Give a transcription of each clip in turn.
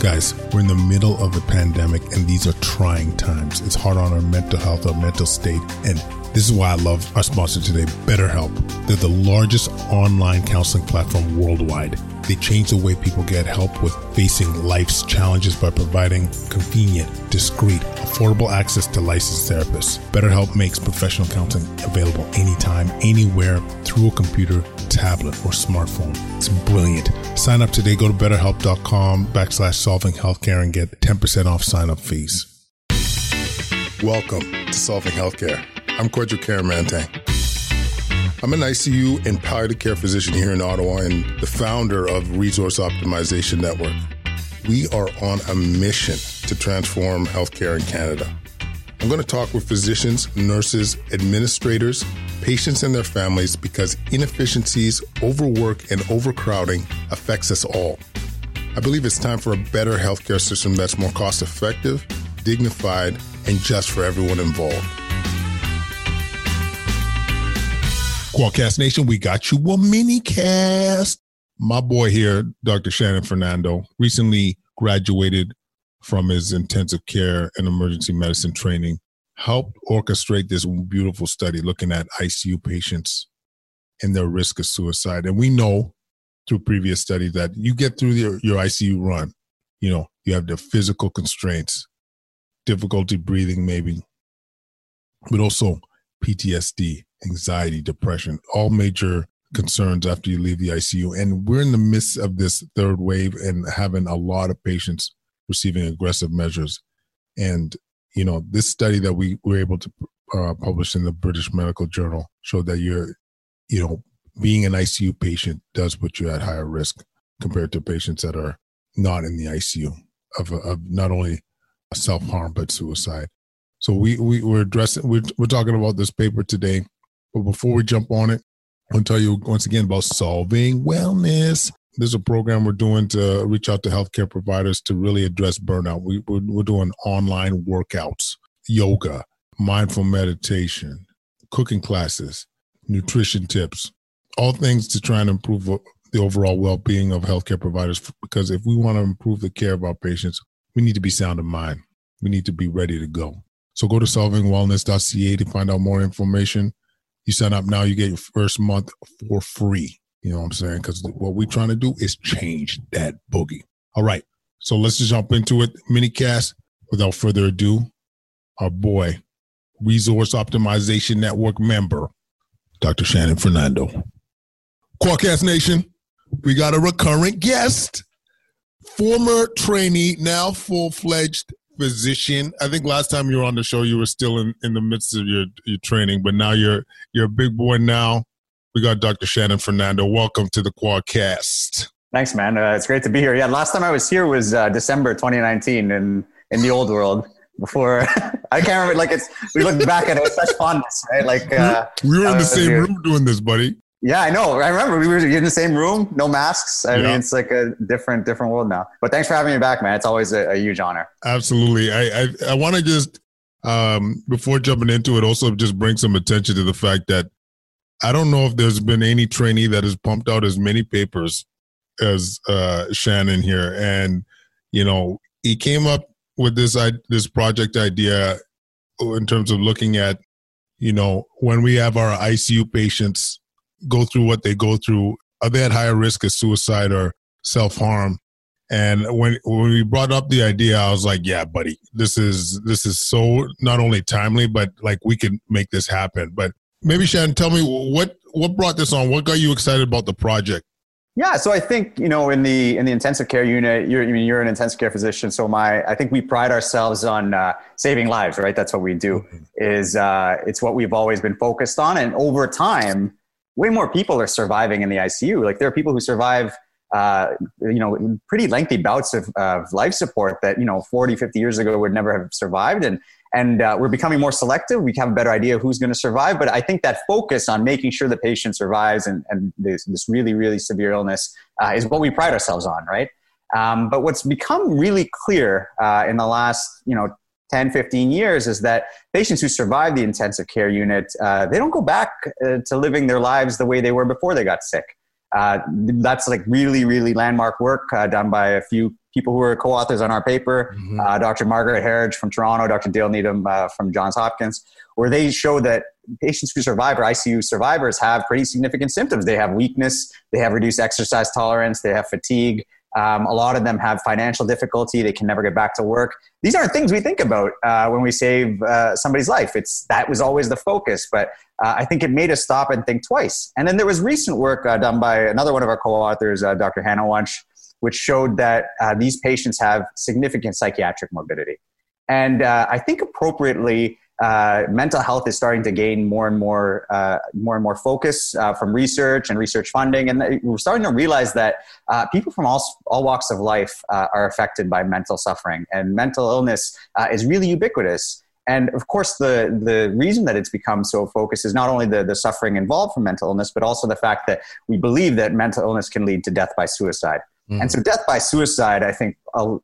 Guys, we're in the middle of a pandemic and these are trying times. It's hard on our mental health, our mental state, and this is why I love our sponsor today, BetterHelp. They're the largest online counseling platform worldwide. They change the way people get help with facing life's challenges by providing convenient, discreet, affordable access to licensed therapists. BetterHelp makes professional counseling available anytime, anywhere, through a computer, tablet, or smartphone. It's brilliant. Sign up today. Go to betterhelp.com backslash solving healthcare and get 10% off sign up fees. Welcome to Solving Healthcare. I'm Kwadwo Kyeremanteng. I'm an ICU and palliative care physician here in Ottawa and the founder of Resource Optimization Network. We are on a mission to transform healthcare in Canada. I'm going to talk with physicians, nurses, administrators, patients, and their families because inefficiencies, overwork, and overcrowding affects us all. I believe it's time for a better healthcare system that's more cost effective, dignified, and just for everyone involved. Quadcast Nation, we got you a mini cast. My boy here, Dr. Shannon Fernando, recently graduated from his intensive care and emergency medicine training, helped orchestrate this beautiful study looking at ICU patients and their risk of suicide. And we know through previous studies that you get through your, your ICU run, you know, you have the physical constraints, difficulty breathing, maybe, but also PTSD, anxiety, depression, all major concerns after you leave the ICU. And we're in the midst of this third wave and having a lot of patients receiving aggressive measures. And, you know, this study that we were able to uh, publish in the British Medical Journal showed that you're, you know, being an ICU patient does put you at higher risk compared to patients that are not in the ICU of, of not only self harm, but suicide. So we, we we're addressing we're, we're talking about this paper today, but before we jump on it, I want to tell you once again about solving wellness. There's a program we're doing to reach out to healthcare providers to really address burnout. We, we're, we're doing online workouts, yoga, mindful meditation, cooking classes, nutrition tips, all things to try and improve the overall well-being of healthcare providers. Because if we want to improve the care of our patients, we need to be sound of mind. We need to be ready to go. So go to solvingwellness.ca to find out more information. You sign up now, you get your first month for free. You know what I'm saying? Because what we're trying to do is change that boogie. All right. So let's just jump into it. Minicast. Without further ado, our boy, Resource Optimization Network member, Dr. Shannon Fernando. Quadcast Nation, we got a recurrent guest, former trainee, now full fledged physician. I think last time you were on the show, you were still in, in the midst of your, your training, but now you're you're a big boy now. We got Dr. Shannon Fernando. Welcome to the Quadcast. Thanks, man. Uh, it's great to be here. Yeah, last time I was here was uh, December 2019 in in the old world. Before I can't remember, like it's we look back at it with such fondness, right? Like uh, we were in the same room doing this, buddy. Yeah, I know. I remember we were in the same room, no masks. I yeah. mean, it's like a different, different world now. But thanks for having me back, man. It's always a, a huge honor. Absolutely. I, I, I want to just, um, before jumping into it, also just bring some attention to the fact that I don't know if there's been any trainee that has pumped out as many papers as uh, Shannon here, and you know, he came up with this this project idea in terms of looking at, you know, when we have our ICU patients go through what they go through, are they at higher risk of suicide or self harm? And when when we brought up the idea, I was like, "Yeah, buddy, this is this is so not only timely, but like we can make this happen." But maybe Shannon, tell me what what brought this on. What got you excited about the project? Yeah, so I think you know in the in the intensive care unit, you're I mean, you're an intensive care physician. So my I think we pride ourselves on uh, saving lives, right? That's what we do. Mm-hmm. Is uh, it's what we've always been focused on, and over time, way more people are surviving in the ICU. Like there are people who survive, uh, you know, pretty lengthy bouts of, of, life support that, you know, 40, 50 years ago would never have survived. And, and uh, we're becoming more selective. We have a better idea of who's going to survive. But I think that focus on making sure the patient survives and, and this, this really, really severe illness uh, is what we pride ourselves on, right? Um, but what's become really clear uh, in the last, you know, 10, 15 years is that patients who survive the intensive care unit, uh, they don't go back uh, to living their lives the way they were before they got sick. Uh, that's like really, really landmark work uh, done by a few people who are co-authors on our paper, mm-hmm. uh, Dr. Margaret Herridge from Toronto, Dr. Dale Needham uh, from Johns Hopkins, where they show that patients who survive or ICU survivors have pretty significant symptoms. They have weakness, they have reduced exercise tolerance, they have fatigue, um, a lot of them have financial difficulty. They can never get back to work. These aren't things we think about uh, when we save uh, somebody's life. It's that was always the focus, but uh, I think it made us stop and think twice. And then there was recent work uh, done by another one of our co-authors, uh, Dr. Hannah Wunsch, which showed that uh, these patients have significant psychiatric morbidity. And I think appropriately, uh, mental health is starting to gain more and more, uh, more and more focus uh, from research and research funding, and we're starting to realize that uh, people from all all walks of life uh, are affected by mental suffering, and mental illness uh, is really ubiquitous. And of course, the the reason that it's become so focused is not only the the suffering involved from mental illness, but also the fact that we believe that mental illness can lead to death by suicide. Mm. And so, death by suicide, I think,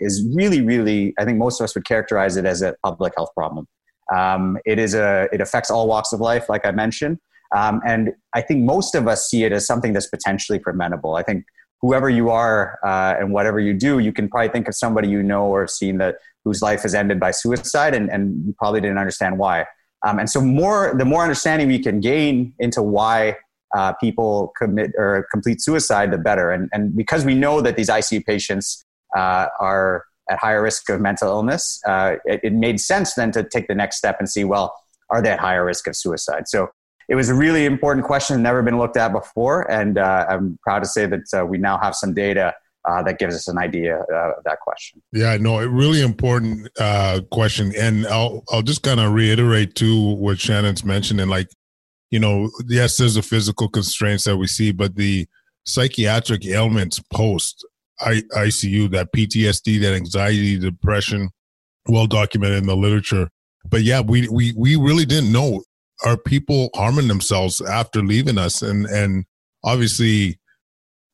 is really, really. I think most of us would characterize it as a public health problem. Um, it is a it affects all walks of life, like I mentioned, um, and I think most of us see it as something that's potentially preventable. I think whoever you are uh, and whatever you do, you can probably think of somebody you know or have seen that whose life is ended by suicide, and, and you probably didn't understand why. Um, and so, more the more understanding we can gain into why uh, people commit or complete suicide, the better. And and because we know that these ICU patients uh, are at higher risk of mental illness, uh, it, it, made sense then to take the next step and see, well, are they at higher risk of suicide? So it was a really important question, never been looked at before, and uh, I'm proud to say that uh, we now have some data. Uh, that gives us an idea uh, of that question. Yeah, no, a really important uh, question, and I'll I'll just kind of reiterate too what Shannon's mentioned, and like, you know, yes, there's the physical constraints that we see, but the psychiatric ailments post ICU, that PTSD, that anxiety, depression, well documented in the literature. But yeah, we, we, we really didn't know are people harming themselves after leaving us? And, and obviously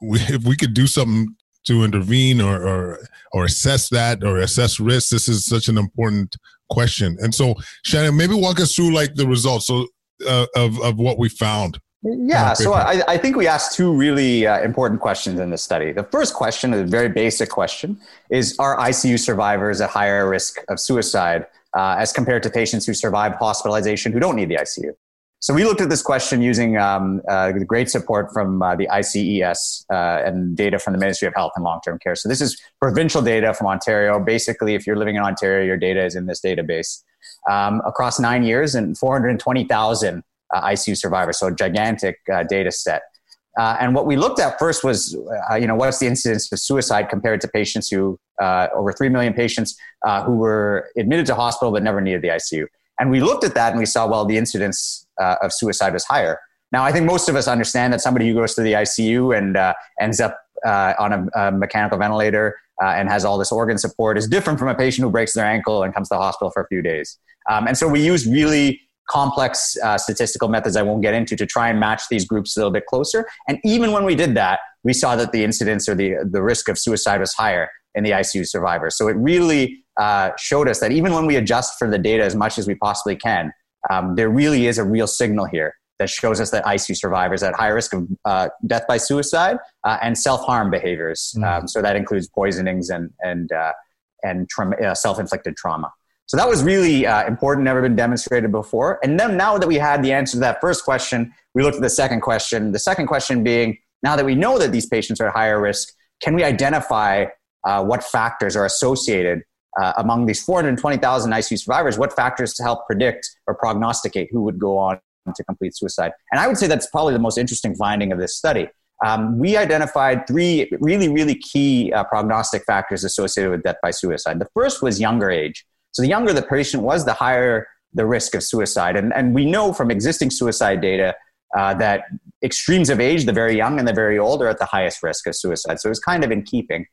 we, if we could do something to intervene or, or, or assess that or assess risk, this is such an important question. And so Shannon, maybe walk us through like the results uh, of, of what we found. Yeah, so I, I, think we asked two really uh, important questions in this study. The first question, a very basic question, is Are ICU survivors at higher risk of suicide uh, as compared to patients who survive hospitalization who don't need the ICU? So we looked at this question using um, uh, great support from uh, the ICES uh, and data from the Ministry of Health and Long Term Care. So this is provincial data from Ontario. Basically, if you're living in Ontario, your data is in this database. Um, across nine years and 420,000 uh, ICU survivors, so a gigantic uh, data set. Uh, and what we looked at first was, you know, what's the incidence of suicide compared to patients who, over 3 million patients who were admitted to hospital but never needed the ICU. And we looked at that and we saw, well, the incidence of suicide was higher. Now, I think most of us understand that somebody who goes to the ICU and uh, ends up uh, on a, a, mechanical ventilator uh, and has all this organ support is different from a patient who breaks their ankle and comes to the hospital for a few days. Um, and so we use really complex uh, statistical methods I won't get into to try and match these groups a little bit closer. And even when we did that, we saw that the incidence or the, the risk of suicide was higher in the ICU survivors. So it really uh, showed us that even when we adjust for the data as much as we possibly can, um, there really is a real signal here that shows us that ICU survivors at high risk of uh, death by suicide uh, and self-harm behaviors. Mm. Um, so that includes poisonings and and uh, and trauma, uh, self-inflicted trauma. So that was really uh, important, never been demonstrated before. And then now that we had the answer to that first question, we looked at the second question. The second question being now that we know that these patients are at higher risk, can we identify uh, what factors are associated uh, among these 420,000 ICU survivors? What factors to help predict or prognosticate who would go on to complete suicide? And I would say that's probably the most interesting finding of this study. Um, we identified three really, really key uh, prognostic factors associated with death by suicide. The first was younger age. So the younger the patient was, the higher the risk of suicide. And, and we know from existing suicide data uh, that extremes of age, the very young and the very old, are at the highest risk of suicide. So it was kind of in keeping.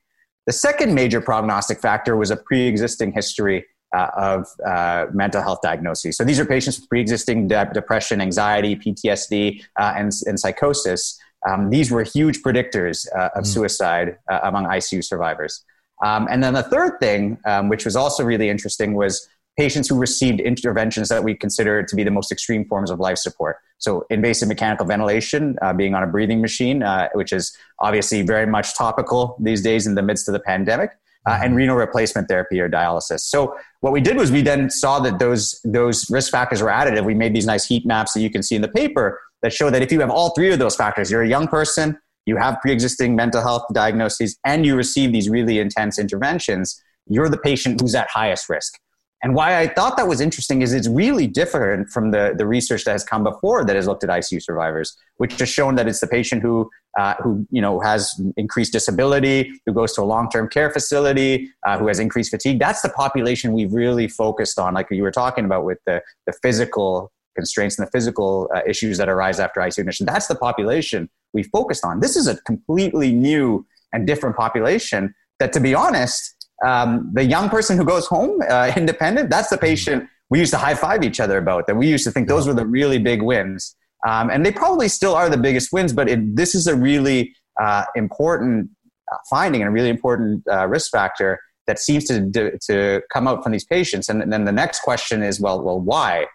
The second major prognostic factor was a pre existing history uh, of uh, mental health diagnoses. So these are patients with pre existing de- depression, anxiety, PTSD, uh, and, and psychosis. Um, these were huge predictors uh, of mm. suicide uh, among ICU survivors. Um, and then the third thing, um, which was also really interesting, was patients who received interventions that we consider to be the most extreme forms of life support. So, invasive mechanical ventilation, uh, being on a breathing machine, uh, which is obviously very much topical these days in the midst of the pandemic. uh, and renal replacement therapy or dialysis. So what we did was we then saw that those those risk factors were additive. We made these nice heat maps that you can see in the paper that show that if you have all three of those factors, you're a young person, you have pre-existing mental health diagnoses, and you receive these really intense interventions, you're the patient who's at highest risk. And why I thought that was interesting is it's really different from the, the research that has come before that has looked at ICU survivors, which has shown that it's the patient who, uh, who you know, has increased disability, who goes to a long-term care facility, uh, who has increased fatigue. That's the population we've really focused on, like you were talking about with the, the physical constraints and the physical uh, issues that arise after ICU admission. That's the population we focused on. This is a completely new and different population that, to be honest, um, the young person who goes home uh, independent, that's the patient we used to high five each other about. That we used to think those were the really big wins. Um, and they probably still are the biggest wins, but it, this is a really uh, important uh, finding and a really important uh, risk factor that seems to, to come out from these patients. And, then the next question is, well, well, why?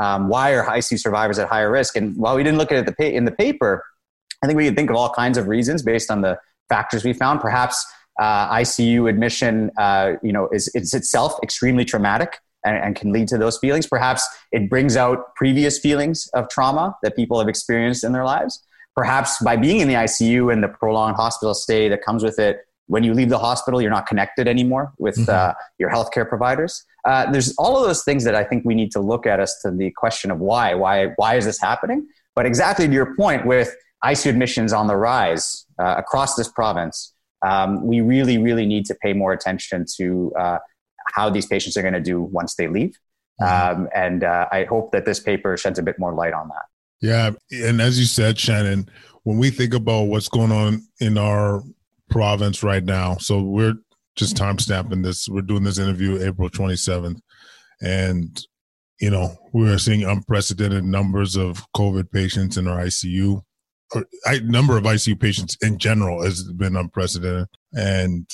Um, why are ICU survivors at higher risk? And while we didn't look at it in the paper, I think we can think of all kinds of reasons based on the factors we found. Perhaps uh, ICU admission, uh, you know, is, is itself extremely traumatic and, and, can lead to those feelings. Perhaps it brings out previous feelings of trauma that people have experienced in their lives. Perhaps by being in the ICU and the prolonged hospital stay that comes with it, when you leave the hospital, you're not connected anymore with mm-hmm. uh, your healthcare providers. Uh, there's all of those things that I think we need to look at as to the question of why, why, why is this happening? But exactly to your point, with ICU admissions on the rise uh, across this province, um, we really, really need to pay more attention to uh, how these patients are going to do once they leave. Mm-hmm. Um, and uh, I hope that this paper sheds a bit more light on that. Yeah. And as you said, Shannon, when we think about what's going on in our province right now, so we're just time stamping this, we're doing this interview April 27th. And, you know, we're seeing unprecedented numbers of COVID patients in our ICU or number of ICU patients in general has been unprecedented. And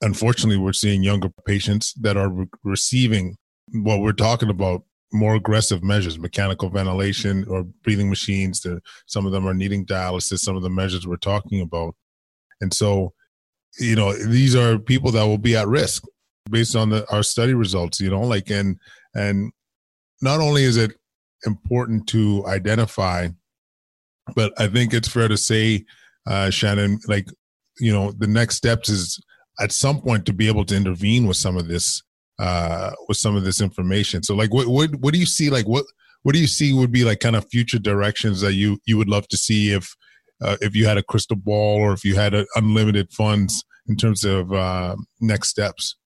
unfortunately, we're seeing younger patients that are re- receiving what we're talking about more aggressive measures, mechanical ventilation or breathing machines. To, some of them are needing dialysis, some of the measures we're talking about. And so, you know, these are people that will be at risk based on the, our study results, you know, like, and, and not only is it important to identify but I think it's fair to say, uh, Shannon, like, you know, the next steps is at some point to be able to intervene with some of this, uh, with some of this information. So like, what, what, what do you see? Like, what, what do you see would be like kind of future directions that you, you would love to see if, uh, if you had a crystal ball or if you had a, unlimited funds in terms of uh, next steps?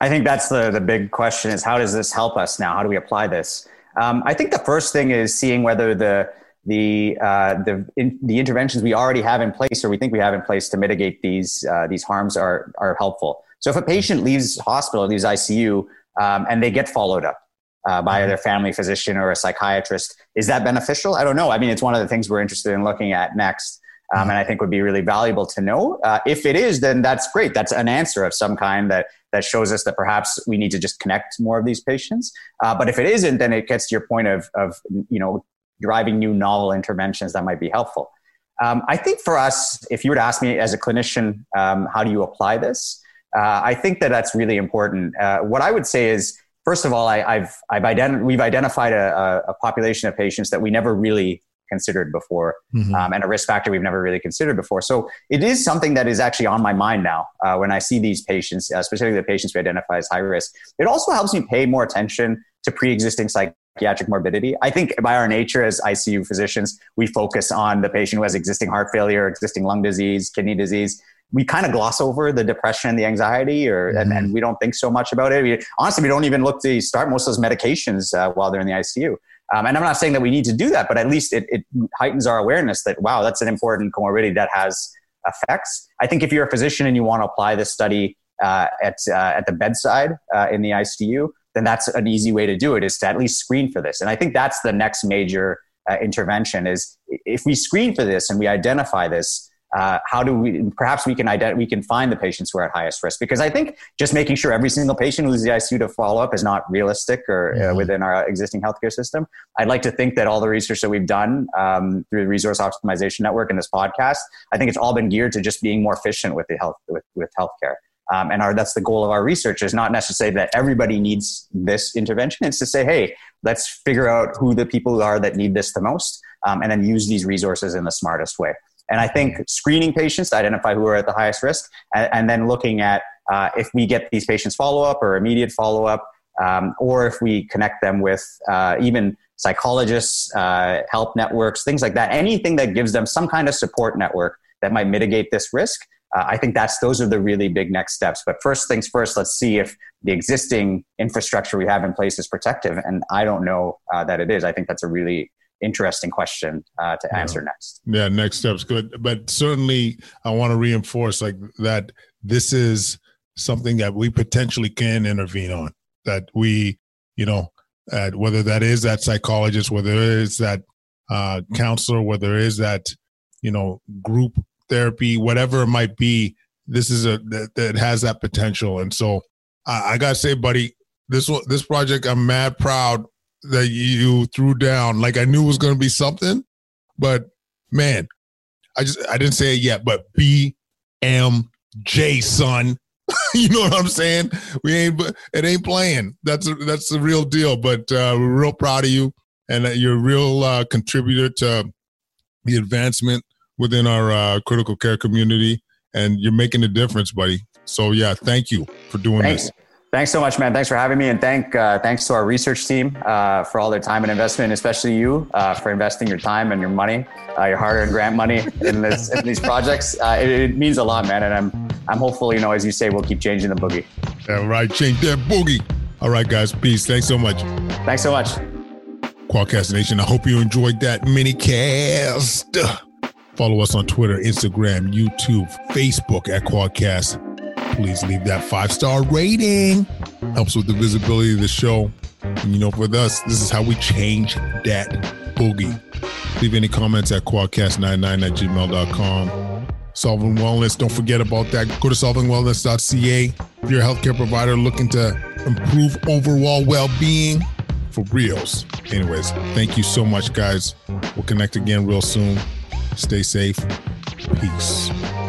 I think that's the, the big question is how does this help us now? How do we apply this? Um, I think the first thing is seeing whether the the uh, the in, the interventions we already have in place or we think we have in place to mitigate these uh, these harms are are helpful. So if a patient leaves hospital, leaves ICU, um, and they get followed up uh, by mm-hmm. their family physician or a psychiatrist, is that beneficial? I don't know. I mean, it's one of the things we're interested in looking at next. Um, mm-hmm. and I think would be really valuable to know. Uh, if it is, then that's great. That's an answer of some kind that that shows us that perhaps we need to just connect more of these patients. Uh, but if it isn't, then it gets to your point of of you know driving new novel interventions that might be helpful. Um, I think for us, if you were to ask me as a clinician, um, how do you apply this? Uh, I think that that's really important. Uh, what I would say is, first of all, I, have I've ident- we've identified a, a, population of patients that we never really considered before, mm-hmm. um, and a risk factor we've never really considered before. So it is something that is actually on my mind now uh, when I see these patients, uh, specifically the patients we identify as high risk. It also helps me pay more attention to pre-existing psych psychiatric morbidity. I think by our nature as ICU physicians, we focus on the patient who has existing heart failure, existing lung disease, kidney disease. We kind of gloss over the depression and the anxiety, or mm-hmm. and, and, we don't think so much about it. We, honestly, we don't even look to start most of those medications uh, while they're in the ICU. Um, and I'm not saying that we need to do that, but at least it, it heightens our awareness that wow, that's an important comorbidity that has effects. I think if you're a physician and you want to apply this study uh, at uh, at the bedside uh, in the ICU, then that's an easy way to do it is to at least screen for this. And I think that's the next major uh, intervention is if we screen for this and we identify this, uh, how do we perhaps we can ident- we can find the patients who are at highest risk because I think just making sure every single patient who's the ICU to follow up is not realistic or uh, within our existing healthcare system. I'd like to think that all the research that we've done um, through the Resource Optimization Network and this podcast, I think it's all been geared to just being more efficient with the health with, with healthcare. Um, and our, that's the goal of our research is not necessarily that everybody needs this intervention. It's to say, hey, let's figure out who the people are that need this the most um, and then use these resources in the smartest way. And I think screening patients to identify who are at the highest risk and, and then looking at uh, if we get these patients follow up or immediate follow up, um, or if we connect them with uh, even psychologists, uh, help networks, things like that, anything that gives them some kind of support network that might mitigate this risk. Uh, I think that's those are the really big next steps. But first things first, let's see if the existing infrastructure we have in place is protective. And I don't know uh, that it is. I think that's a really interesting question uh, to answer yeah. next. Yeah, next step's good, but certainly I want to reinforce like that. This is something that we potentially can intervene on. That we, you know, uh, whether that is that psychologist, whether it is that uh, counselor, whether it is that you know group therapy, whatever it might be. This is a that, that has that potential, and so I, I gotta say, buddy, this this project, I'm mad proud that you threw down. Like I knew it was gonna be something, but man, I just I didn't say it yet, but BMJ son. you know what I'm saying? We ain't it ain't playing. That's a, that's the real deal. But uh, we're real proud of you, and you're a real uh, contributor to the advancement within our uh, critical care community, and you're making a difference, buddy. So yeah, thank you for doing Thanks. this. Thanks so much, man. Thanks for having me, and thank uh, thanks to our research team uh, for all their time and investment, especially you uh, for investing your time and your money, uh, your hard-earned grant money in this in these projects. Uh, it, it, means a lot, man, and I'm I'm hopeful, you know, as you say, we'll keep changing the boogie. All right, change that boogie. All right, guys, peace. Thanks so much. Thanks so much. Quadcast Nation, I hope you enjoyed that mini cast. Follow us on Twitter, Instagram, YouTube, Facebook at Quadcast please leave that five star rating. Helps with the visibility of the show. And you know, for us, this is how we change that boogie. Leave any comments at quadcast99 at gmail.com. Solving Wellness, don't forget about that. Go to solvingwellness.ca. If you're a healthcare provider looking to improve overall well being, for reals. Anyways, thank you so much, guys. We'll connect again real soon. Stay safe. Peace.